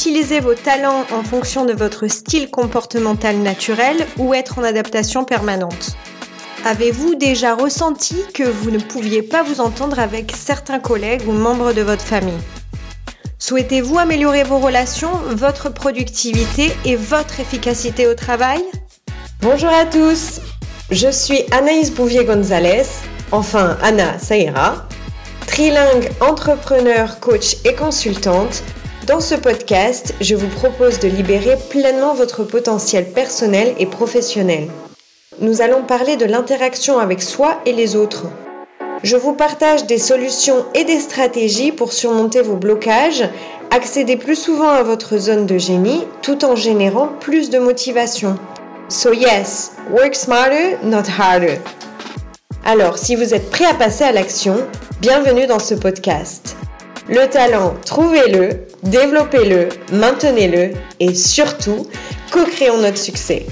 utiliser vos talents en fonction de votre style comportemental naturel ou être en adaptation permanente. Avez-vous déjà ressenti que vous ne pouviez pas vous entendre avec certains collègues ou membres de votre famille? Souhaitez-vous améliorer vos relations, votre productivité et votre efficacité au travail? Bonjour à tous, je suis Anaïs Bouvier-Gonzalez, enfin Anna, ça ira, trilingue, entrepreneur, coach et consultante. Dans ce podcast, je vous propose de libérer pleinement votre potentiel personnel et professionnel. Nous allons parler de l'interaction avec soi et les autres. Je vous partage des solutions et des stratégies pour surmonter vos blocages, accéder plus souvent à votre zone de génie tout en générant plus de motivation. So yes, work smarter, not harder. Alors, si vous êtes prêt à passer à l'action, bienvenue dans ce podcast. Le talent, trouvez-le, développez-le, maintenez-le et surtout, co-créons notre succès.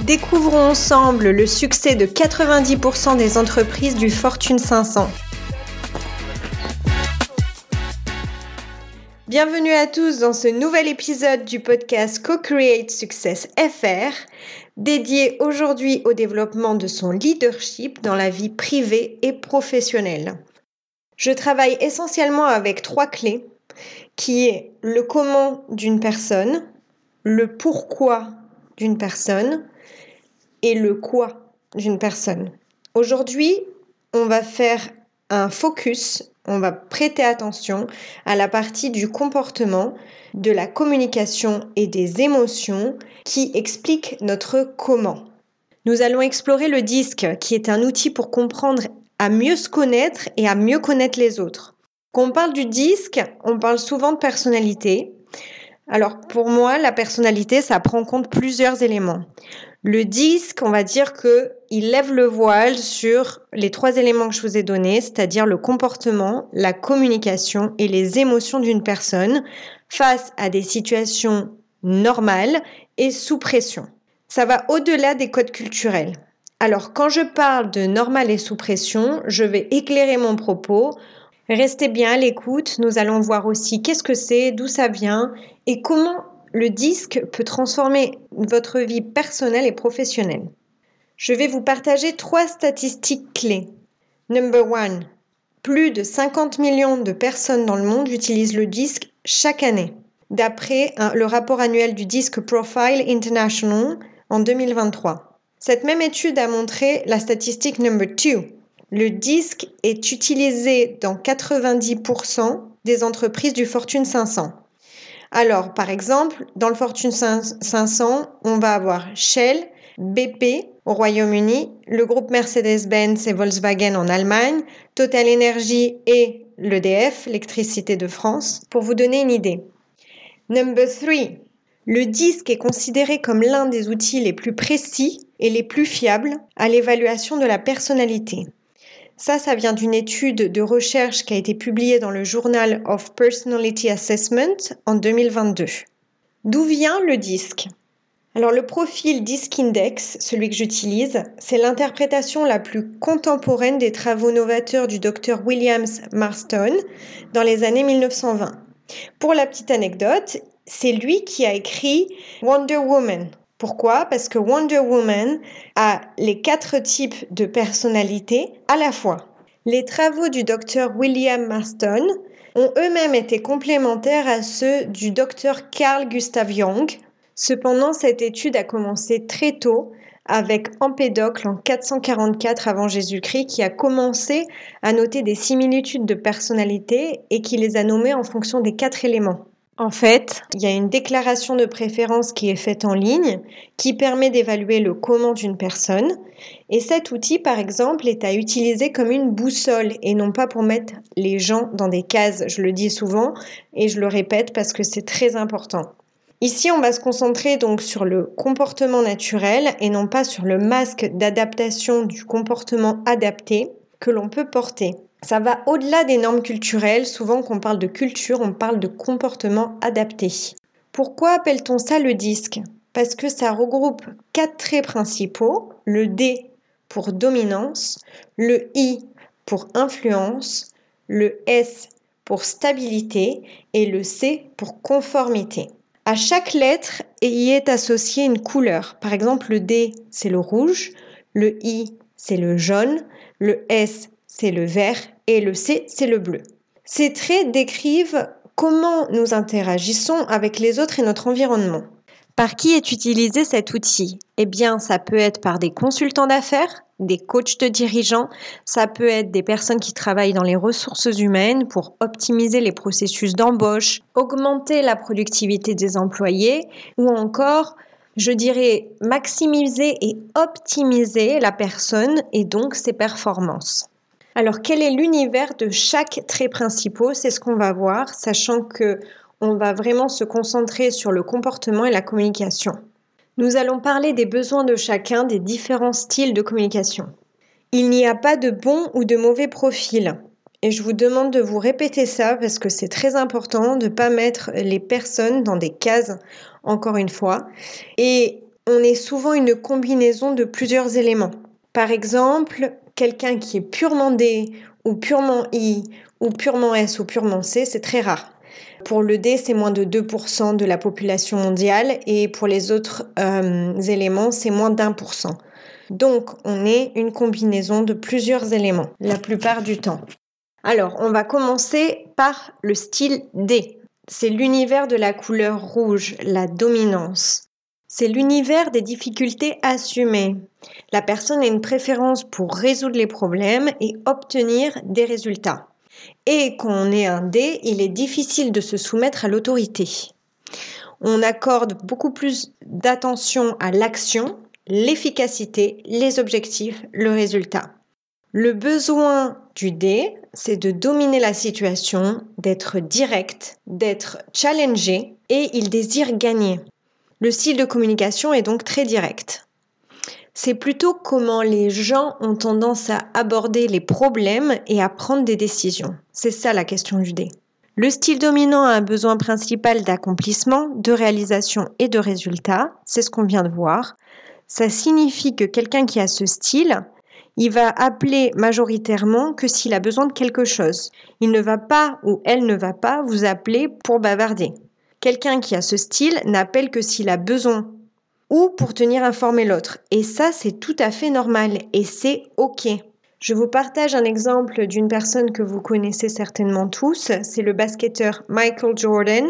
Découvrons ensemble le succès de 90% des entreprises du Fortune 500. Bienvenue à tous dans ce nouvel épisode du podcast Co-Create Success FR, dédié aujourd'hui au développement de son leadership dans la vie privée et professionnelle. Je travaille essentiellement avec trois clés, qui est le comment d'une personne, le pourquoi d'une personne et le quoi d'une personne. Aujourd'hui, on va faire un focus on va prêter attention à la partie du comportement, de la communication et des émotions qui explique notre comment. Nous allons explorer le disque qui est un outil pour comprendre à mieux se connaître et à mieux connaître les autres. Quand on parle du disque, on parle souvent de personnalité. Alors pour moi, la personnalité, ça prend en compte plusieurs éléments. Le disque, on va dire que il lève le voile sur les trois éléments que je vous ai donnés, c'est-à-dire le comportement, la communication et les émotions d'une personne face à des situations normales et sous pression. Ça va au-delà des codes culturels. Alors, quand je parle de normal et sous pression, je vais éclairer mon propos. Restez bien à l'écoute. Nous allons voir aussi qu'est-ce que c'est, d'où ça vient et comment le disque peut transformer votre vie personnelle et professionnelle. Je vais vous partager trois statistiques clés. Number one, plus de 50 millions de personnes dans le monde utilisent le disque chaque année, d'après le rapport annuel du Disque Profile International en 2023. Cette même étude a montré la statistique number two. Le disque est utilisé dans 90% des entreprises du Fortune 500. Alors, par exemple, dans le Fortune 500, on va avoir Shell, BP au Royaume-Uni, le groupe Mercedes-Benz et Volkswagen en Allemagne, Total Energy et l'EDF, l'électricité de France, pour vous donner une idée. Number 3. Le disque est considéré comme l'un des outils les plus précis et les plus fiables à l'évaluation de la personnalité. Ça, ça vient d'une étude de recherche qui a été publiée dans le Journal of Personality Assessment en 2022. D'où vient le disque? Alors le profil Disc Index, celui que j'utilise, c'est l'interprétation la plus contemporaine des travaux novateurs du docteur Williams Marston dans les années 1920. Pour la petite anecdote, c'est lui qui a écrit Wonder Woman, pourquoi? Parce que Wonder Woman a les quatre types de personnalités à la fois. Les travaux du docteur William Marston ont eux-mêmes été complémentaires à ceux du docteur Carl Gustav Jung. Cependant, cette étude a commencé très tôt avec Empédocle en 444 avant Jésus-Christ qui a commencé à noter des similitudes de personnalité et qui les a nommées en fonction des quatre éléments. En fait, il y a une déclaration de préférence qui est faite en ligne qui permet d'évaluer le comment d'une personne. Et cet outil, par exemple, est à utiliser comme une boussole et non pas pour mettre les gens dans des cases. Je le dis souvent et je le répète parce que c'est très important. Ici, on va se concentrer donc sur le comportement naturel et non pas sur le masque d'adaptation du comportement adapté que l'on peut porter. Ça va au-delà des normes culturelles. Souvent, quand on parle de culture, on parle de comportement adapté. Pourquoi appelle-t-on ça le disque? Parce que ça regroupe quatre traits principaux. Le D pour dominance, le I pour influence, le S pour stabilité et le C pour conformité. À chaque lettre y est associée une couleur. Par exemple, le D, c'est le rouge, le I, c'est le jaune, le S, c'est le vert et le C, c'est le bleu. Ces traits décrivent comment nous interagissons avec les autres et notre environnement. Par qui est utilisé cet outil? Eh bien, ça peut être par des consultants d'affaires, des coachs de dirigeants, ça peut être des personnes qui travaillent dans les ressources humaines pour optimiser les processus d'embauche, augmenter la productivité des employés ou encore, je dirais, maximiser et optimiser la personne et donc ses performances. Alors, quel est l'univers de chaque trait principal C'est ce qu'on va voir, sachant que on va vraiment se concentrer sur le comportement et la communication. Nous allons parler des besoins de chacun des différents styles de communication. Il n'y a pas de bon ou de mauvais profil. Et je vous demande de vous répéter ça parce que c'est très important de ne pas mettre les personnes dans des cases, encore une fois. Et on est souvent une combinaison de plusieurs éléments. Par exemple, quelqu'un qui est purement D ou purement I ou purement S ou purement C, c'est très rare. Pour le D, c'est moins de 2% de la population mondiale et pour les autres euh, éléments, c'est moins d'un pour cent. Donc, on est une combinaison de plusieurs éléments la plupart du temps. Alors, on va commencer par le style D. C'est l'univers de la couleur rouge, la dominance. C'est l'univers des difficultés assumées. La personne a une préférence pour résoudre les problèmes et obtenir des résultats. Et quand on est un D, il est difficile de se soumettre à l'autorité. On accorde beaucoup plus d'attention à l'action, l'efficacité, les objectifs, le résultat. Le besoin du D, c'est de dominer la situation, d'être direct, d'être challengé et il désire gagner. Le style de communication est donc très direct c'est plutôt comment les gens ont tendance à aborder les problèmes et à prendre des décisions. C'est ça la question du dé. Le style dominant a un besoin principal d'accomplissement, de réalisation et de résultat. C'est ce qu'on vient de voir. Ça signifie que quelqu'un qui a ce style, il va appeler majoritairement que s'il a besoin de quelque chose. Il ne va pas ou elle ne va pas vous appeler pour bavarder. Quelqu'un qui a ce style n'appelle que s'il a besoin ou pour tenir informé l'autre. Et ça, c'est tout à fait normal et c'est OK. Je vous partage un exemple d'une personne que vous connaissez certainement tous, c'est le basketteur Michael Jordan,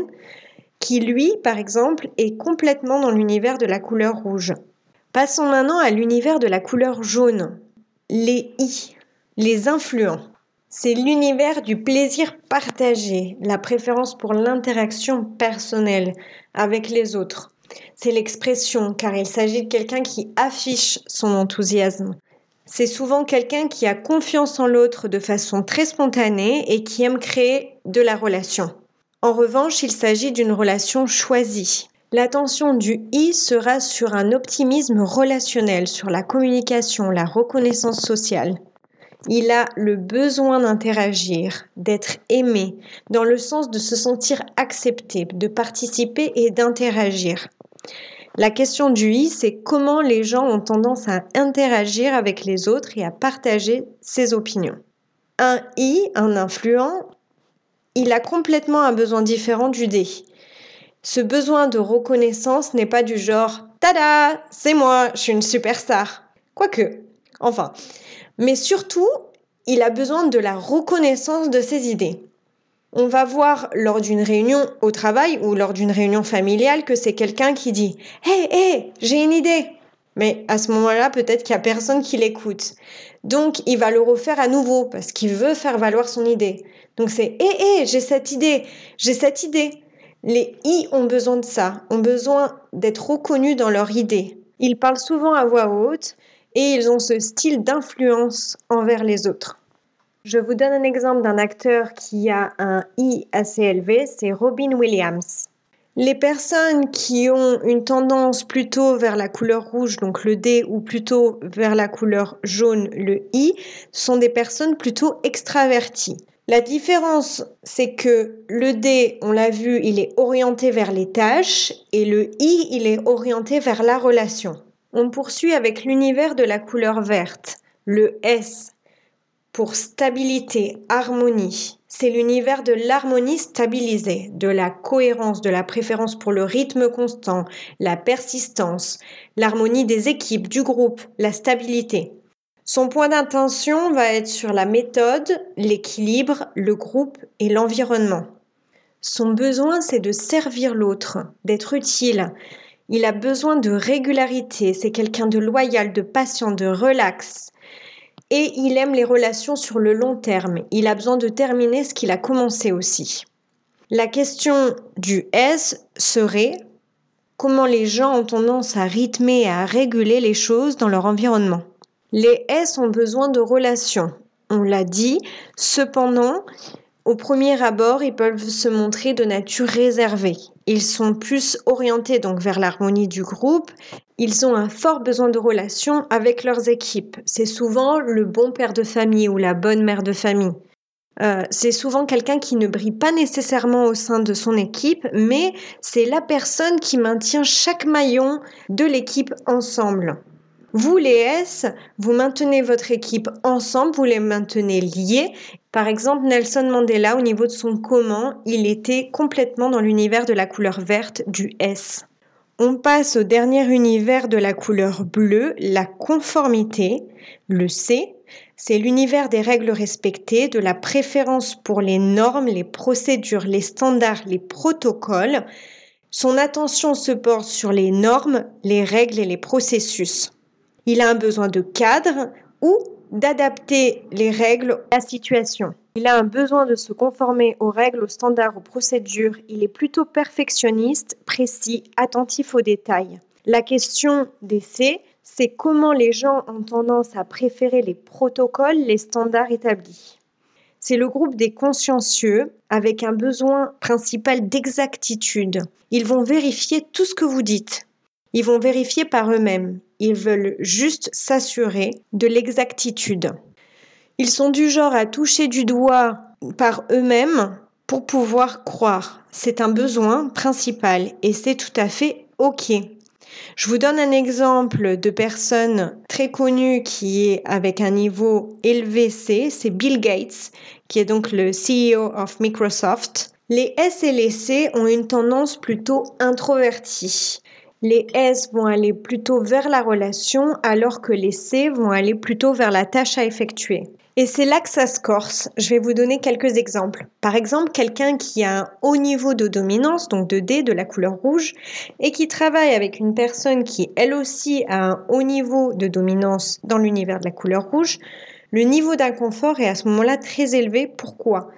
qui lui, par exemple, est complètement dans l'univers de la couleur rouge. Passons maintenant à l'univers de la couleur jaune. Les I, les influents. C'est l'univers du plaisir partagé, la préférence pour l'interaction personnelle avec les autres. C'est l'expression, car il s'agit de quelqu'un qui affiche son enthousiasme. C'est souvent quelqu'un qui a confiance en l'autre de façon très spontanée et qui aime créer de la relation. En revanche, il s'agit d'une relation choisie. L'attention du I sera sur un optimisme relationnel, sur la communication, la reconnaissance sociale. Il a le besoin d'interagir, d'être aimé, dans le sens de se sentir accepté, de participer et d'interagir. La question du i, c'est comment les gens ont tendance à interagir avec les autres et à partager ses opinions. Un i, un influent, il a complètement un besoin différent du d. Ce besoin de reconnaissance n'est pas du genre Tada, c'est moi, je suis une superstar. Quoique, enfin. Mais surtout, il a besoin de la reconnaissance de ses idées on va voir lors d'une réunion au travail ou lors d'une réunion familiale que c'est quelqu'un qui dit Hé, hé, j'ai une idée mais à ce moment-là, peut-être qu'il n'y a personne qui l'écoute. Donc, il va le refaire à nouveau parce qu'il veut faire valoir son idée. Donc, c'est Hé, hé, j'ai cette idée, j'ai cette idée. Les I ont besoin de ça, ont besoin d'être reconnus dans leur idée. Ils parlent souvent à voix haute et ils ont ce style d'influence envers les autres. Je vous donne un exemple d'un acteur qui a un I assez élevé, c'est Robin Williams. Les personnes qui ont une tendance plutôt vers la couleur rouge, donc le D, ou plutôt vers la couleur jaune, le I, sont des personnes plutôt extraverties. La différence, c'est que le D, on l'a vu, il est orienté vers les tâches et le I, il est orienté vers la relation. On poursuit avec l'univers de la couleur verte. Le S, pour stabilité, harmonie. c'est l'univers de l'harmonie stabilisée, de la cohérence, de la préférence pour le rythme constant, la persistance, l'harmonie des équipes, du groupe, la stabilité. Son point d'intention va être sur la méthode, l'équilibre, le groupe et l'environnement. Son besoin, c'est de servir l'autre, d'être utile. Il a besoin de régularité, c'est quelqu'un de loyal, de patient, de relax. Et il aime les relations sur le long terme. Il a besoin de terminer ce qu'il a commencé aussi. La question du S serait comment les gens ont tendance à rythmer et à réguler les choses dans leur environnement. Les S ont besoin de relations, on l'a dit. Cependant, au premier abord, ils peuvent se montrer de nature réservée. Ils sont plus orientés donc vers l'harmonie du groupe. Ils ont un fort besoin de relations avec leurs équipes. C'est souvent le bon père de famille ou la bonne mère de famille. Euh, c'est souvent quelqu'un qui ne brille pas nécessairement au sein de son équipe, mais c'est la personne qui maintient chaque maillon de l'équipe ensemble. Vous, les S, vous maintenez votre équipe ensemble, vous les maintenez liés. Par exemple, Nelson Mandela, au niveau de son comment, il était complètement dans l'univers de la couleur verte du S. On passe au dernier univers de la couleur bleue, la conformité, le C. C'est l'univers des règles respectées, de la préférence pour les normes, les procédures, les standards, les protocoles. Son attention se porte sur les normes, les règles et les processus. Il a un besoin de cadre ou d'adapter les règles à la situation. Il a un besoin de se conformer aux règles, aux standards, aux procédures. Il est plutôt perfectionniste, précis, attentif aux détails. La question des C, c'est comment les gens ont tendance à préférer les protocoles, les standards établis. C'est le groupe des consciencieux avec un besoin principal d'exactitude. Ils vont vérifier tout ce que vous dites. Ils vont vérifier par eux-mêmes. Ils veulent juste s'assurer de l'exactitude. Ils sont du genre à toucher du doigt par eux-mêmes pour pouvoir croire. C'est un besoin principal et c'est tout à fait OK. Je vous donne un exemple de personne très connue qui est avec un niveau élevé C, c'est Bill Gates, qui est donc le CEO of Microsoft. Les S et les C ont une tendance plutôt introvertie. Les S vont aller plutôt vers la relation alors que les C vont aller plutôt vers la tâche à effectuer. Et c'est là que ça se corse. Je vais vous donner quelques exemples. Par exemple, quelqu'un qui a un haut niveau de dominance, donc de D, de la couleur rouge, et qui travaille avec une personne qui, elle aussi, a un haut niveau de dominance dans l'univers de la couleur rouge, le niveau d'inconfort est à ce moment-là très élevé. Pourquoi?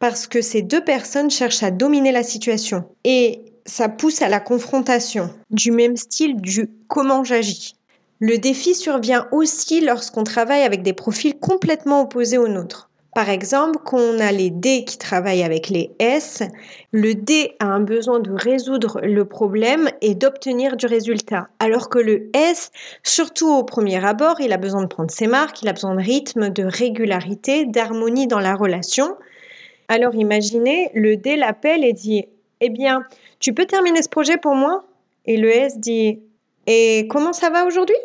Parce que ces deux personnes cherchent à dominer la situation. Et ça pousse à la confrontation, du même style du comment j'agis. Le défi survient aussi lorsqu'on travaille avec des profils complètement opposés aux nôtres. Par exemple, quand on a les D qui travaillent avec les S, le D a un besoin de résoudre le problème et d'obtenir du résultat. Alors que le S, surtout au premier abord, il a besoin de prendre ses marques, il a besoin de rythme, de régularité, d'harmonie dans la relation. Alors imaginez, le D l'appelle et dit Eh bien, tu peux terminer ce projet pour moi? Et le S dit Et comment ça va aujourd'hui?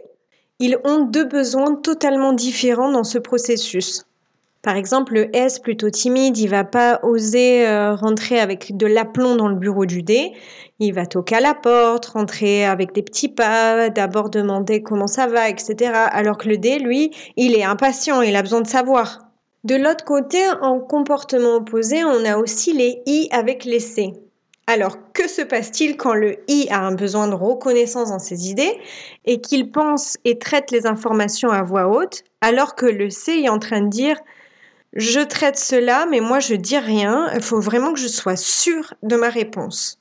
Ils ont deux besoins totalement différents dans ce processus. Par exemple, le S plutôt timide, il va pas oser euh, rentrer avec de l'aplomb dans le bureau du D. Il va toquer à la porte, rentrer avec des petits pas, d'abord demander comment ça va, etc. Alors que le D, lui, il est impatient, il a besoin de savoir. De l'autre côté, en comportement opposé, on a aussi les I avec les C. Alors, que se passe-t-il quand le I a un besoin de reconnaissance dans ses idées et qu'il pense et traite les informations à voix haute, alors que le C est en train de dire je traite cela, mais moi je dis rien, il faut vraiment que je sois sûr de ma réponse.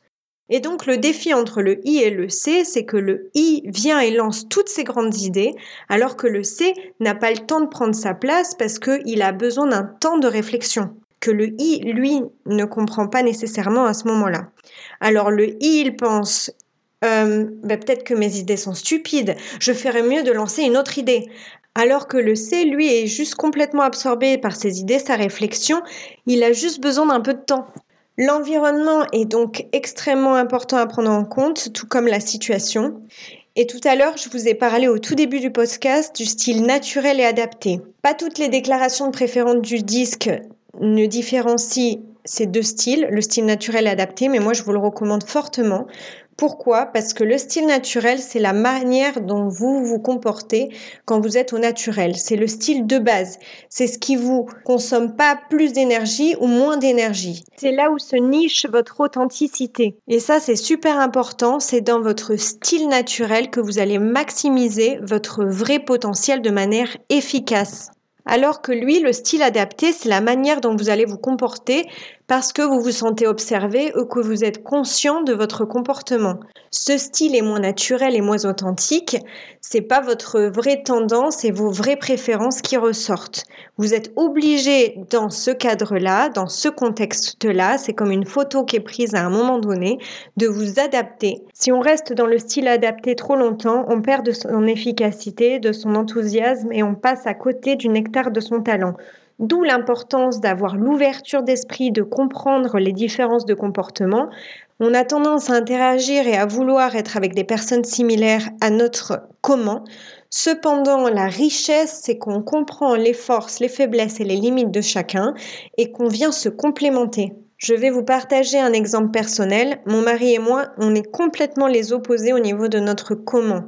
Et donc le défi entre le I et le C, c'est que le I vient et lance toutes ses grandes idées, alors que le C n'a pas le temps de prendre sa place parce qu'il a besoin d'un temps de réflexion que le I, lui, ne comprend pas nécessairement à ce moment-là. Alors le I, il pense, euh, ben, peut-être que mes idées sont stupides, je ferais mieux de lancer une autre idée. Alors que le C, lui, est juste complètement absorbé par ses idées, sa réflexion, il a juste besoin d'un peu de temps. L'environnement est donc extrêmement important à prendre en compte, tout comme la situation. Et tout à l'heure, je vous ai parlé au tout début du podcast du style naturel et adapté. Pas toutes les déclarations de préférence du disque ne différencie ces deux styles, le style naturel et adapté, mais moi je vous le recommande fortement. Pourquoi? Parce que le style naturel, c'est la manière dont vous vous comportez quand vous êtes au naturel. C'est le style de base. C'est ce qui vous consomme pas plus d'énergie ou moins d'énergie. C'est là où se niche votre authenticité. Et ça, c'est super important. C'est dans votre style naturel que vous allez maximiser votre vrai potentiel de manière efficace. Alors que lui, le style adapté, c'est la manière dont vous allez vous comporter parce que vous vous sentez observé ou que vous êtes conscient de votre comportement. Ce style est moins naturel et moins authentique, c'est pas votre vraie tendance et vos vraies préférences qui ressortent. Vous êtes obligé dans ce cadre-là, dans ce contexte-là, c'est comme une photo qui est prise à un moment donné, de vous adapter. Si on reste dans le style adapté trop longtemps, on perd de son efficacité, de son enthousiasme et on passe à côté du nectar de son talent. D'où l'importance d'avoir l'ouverture d'esprit, de comprendre les différences de comportement. On a tendance à interagir et à vouloir être avec des personnes similaires à notre comment. Cependant, la richesse, c'est qu'on comprend les forces, les faiblesses et les limites de chacun et qu'on vient se complémenter. Je vais vous partager un exemple personnel. Mon mari et moi, on est complètement les opposés au niveau de notre comment.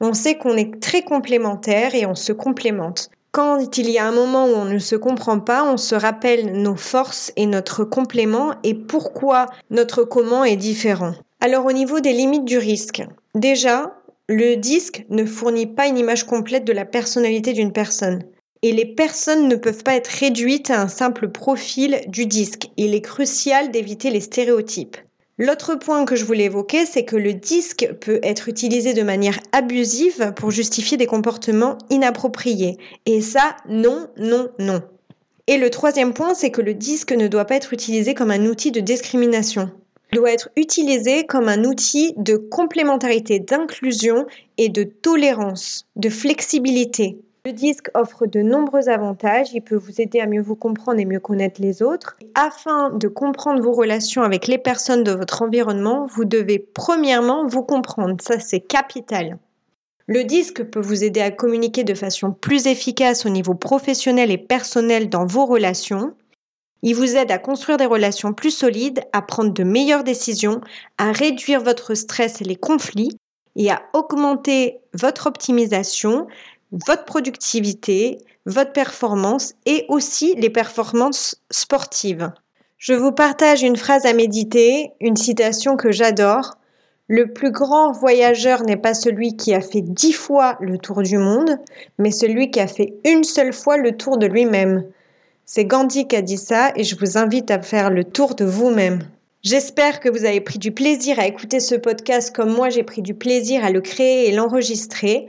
On sait qu'on est très complémentaires et on se complémente. Quand il y a un moment où on ne se comprend pas, on se rappelle nos forces et notre complément et pourquoi notre comment est différent. Alors au niveau des limites du risque, déjà, le disque ne fournit pas une image complète de la personnalité d'une personne. Et les personnes ne peuvent pas être réduites à un simple profil du disque. Il est crucial d'éviter les stéréotypes. L'autre point que je voulais évoquer, c'est que le disque peut être utilisé de manière abusive pour justifier des comportements inappropriés. Et ça, non, non, non. Et le troisième point, c'est que le disque ne doit pas être utilisé comme un outil de discrimination. Il doit être utilisé comme un outil de complémentarité, d'inclusion et de tolérance, de flexibilité. Le disque offre de nombreux avantages. Il peut vous aider à mieux vous comprendre et mieux connaître les autres. Afin de comprendre vos relations avec les personnes de votre environnement, vous devez premièrement vous comprendre. Ça, c'est capital. Le disque peut vous aider à communiquer de façon plus efficace au niveau professionnel et personnel dans vos relations. Il vous aide à construire des relations plus solides, à prendre de meilleures décisions, à réduire votre stress et les conflits et à augmenter votre optimisation, votre productivité, votre performance et aussi les performances sportives. Je vous partage une phrase à méditer, une citation que j'adore. Le plus grand voyageur n'est pas celui qui a fait dix fois le tour du monde, mais celui qui a fait une seule fois le tour de lui-même. C'est Gandhi qui a dit ça et je vous invite à faire le tour de vous-même. J'espère que vous avez pris du plaisir à écouter ce podcast comme moi j'ai pris du plaisir à le créer et l'enregistrer.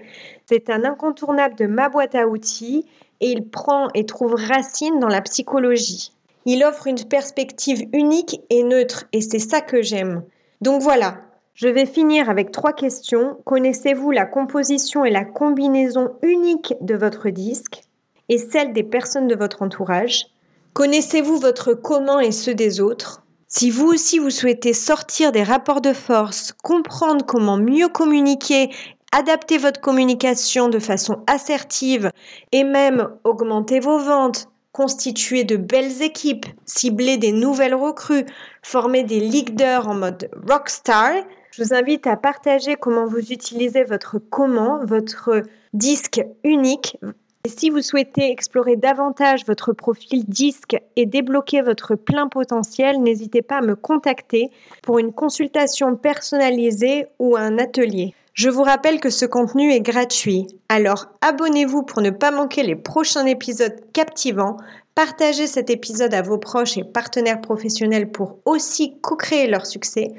C'est un incontournable de ma boîte à outils et il prend et trouve racine dans la psychologie. Il offre une perspective unique et neutre et c'est ça que j'aime. Donc voilà, je vais finir avec trois questions. Connaissez-vous la composition et la combinaison unique de votre disque et celle des personnes de votre entourage? Connaissez-vous votre comment et ceux des autres? Si vous aussi vous souhaitez sortir des rapports de force, comprendre comment mieux communiquer adapter votre communication de façon assertive et même augmenter vos ventes, constituer de belles équipes, cibler des nouvelles recrues, former des leaders en mode rockstar, je vous invite à partager comment vous utilisez votre comment, votre disque unique. Et si vous souhaitez explorer davantage votre profil disque et débloquer votre plein potentiel, n'hésitez pas à me contacter pour une consultation personnalisée ou un atelier. Je vous rappelle que ce contenu est gratuit, alors abonnez-vous pour ne pas manquer les prochains épisodes captivants, partagez cet épisode à vos proches et partenaires professionnels pour aussi co-créer leur succès.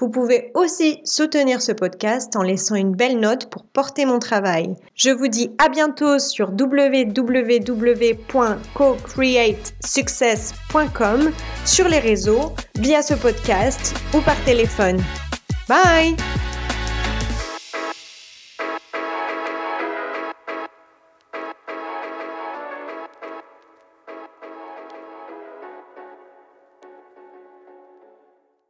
Vous pouvez aussi soutenir ce podcast en laissant une belle note pour porter mon travail. Je vous dis à bientôt sur www.cocreatesuccess.com, sur les réseaux, via ce podcast ou par téléphone. Bye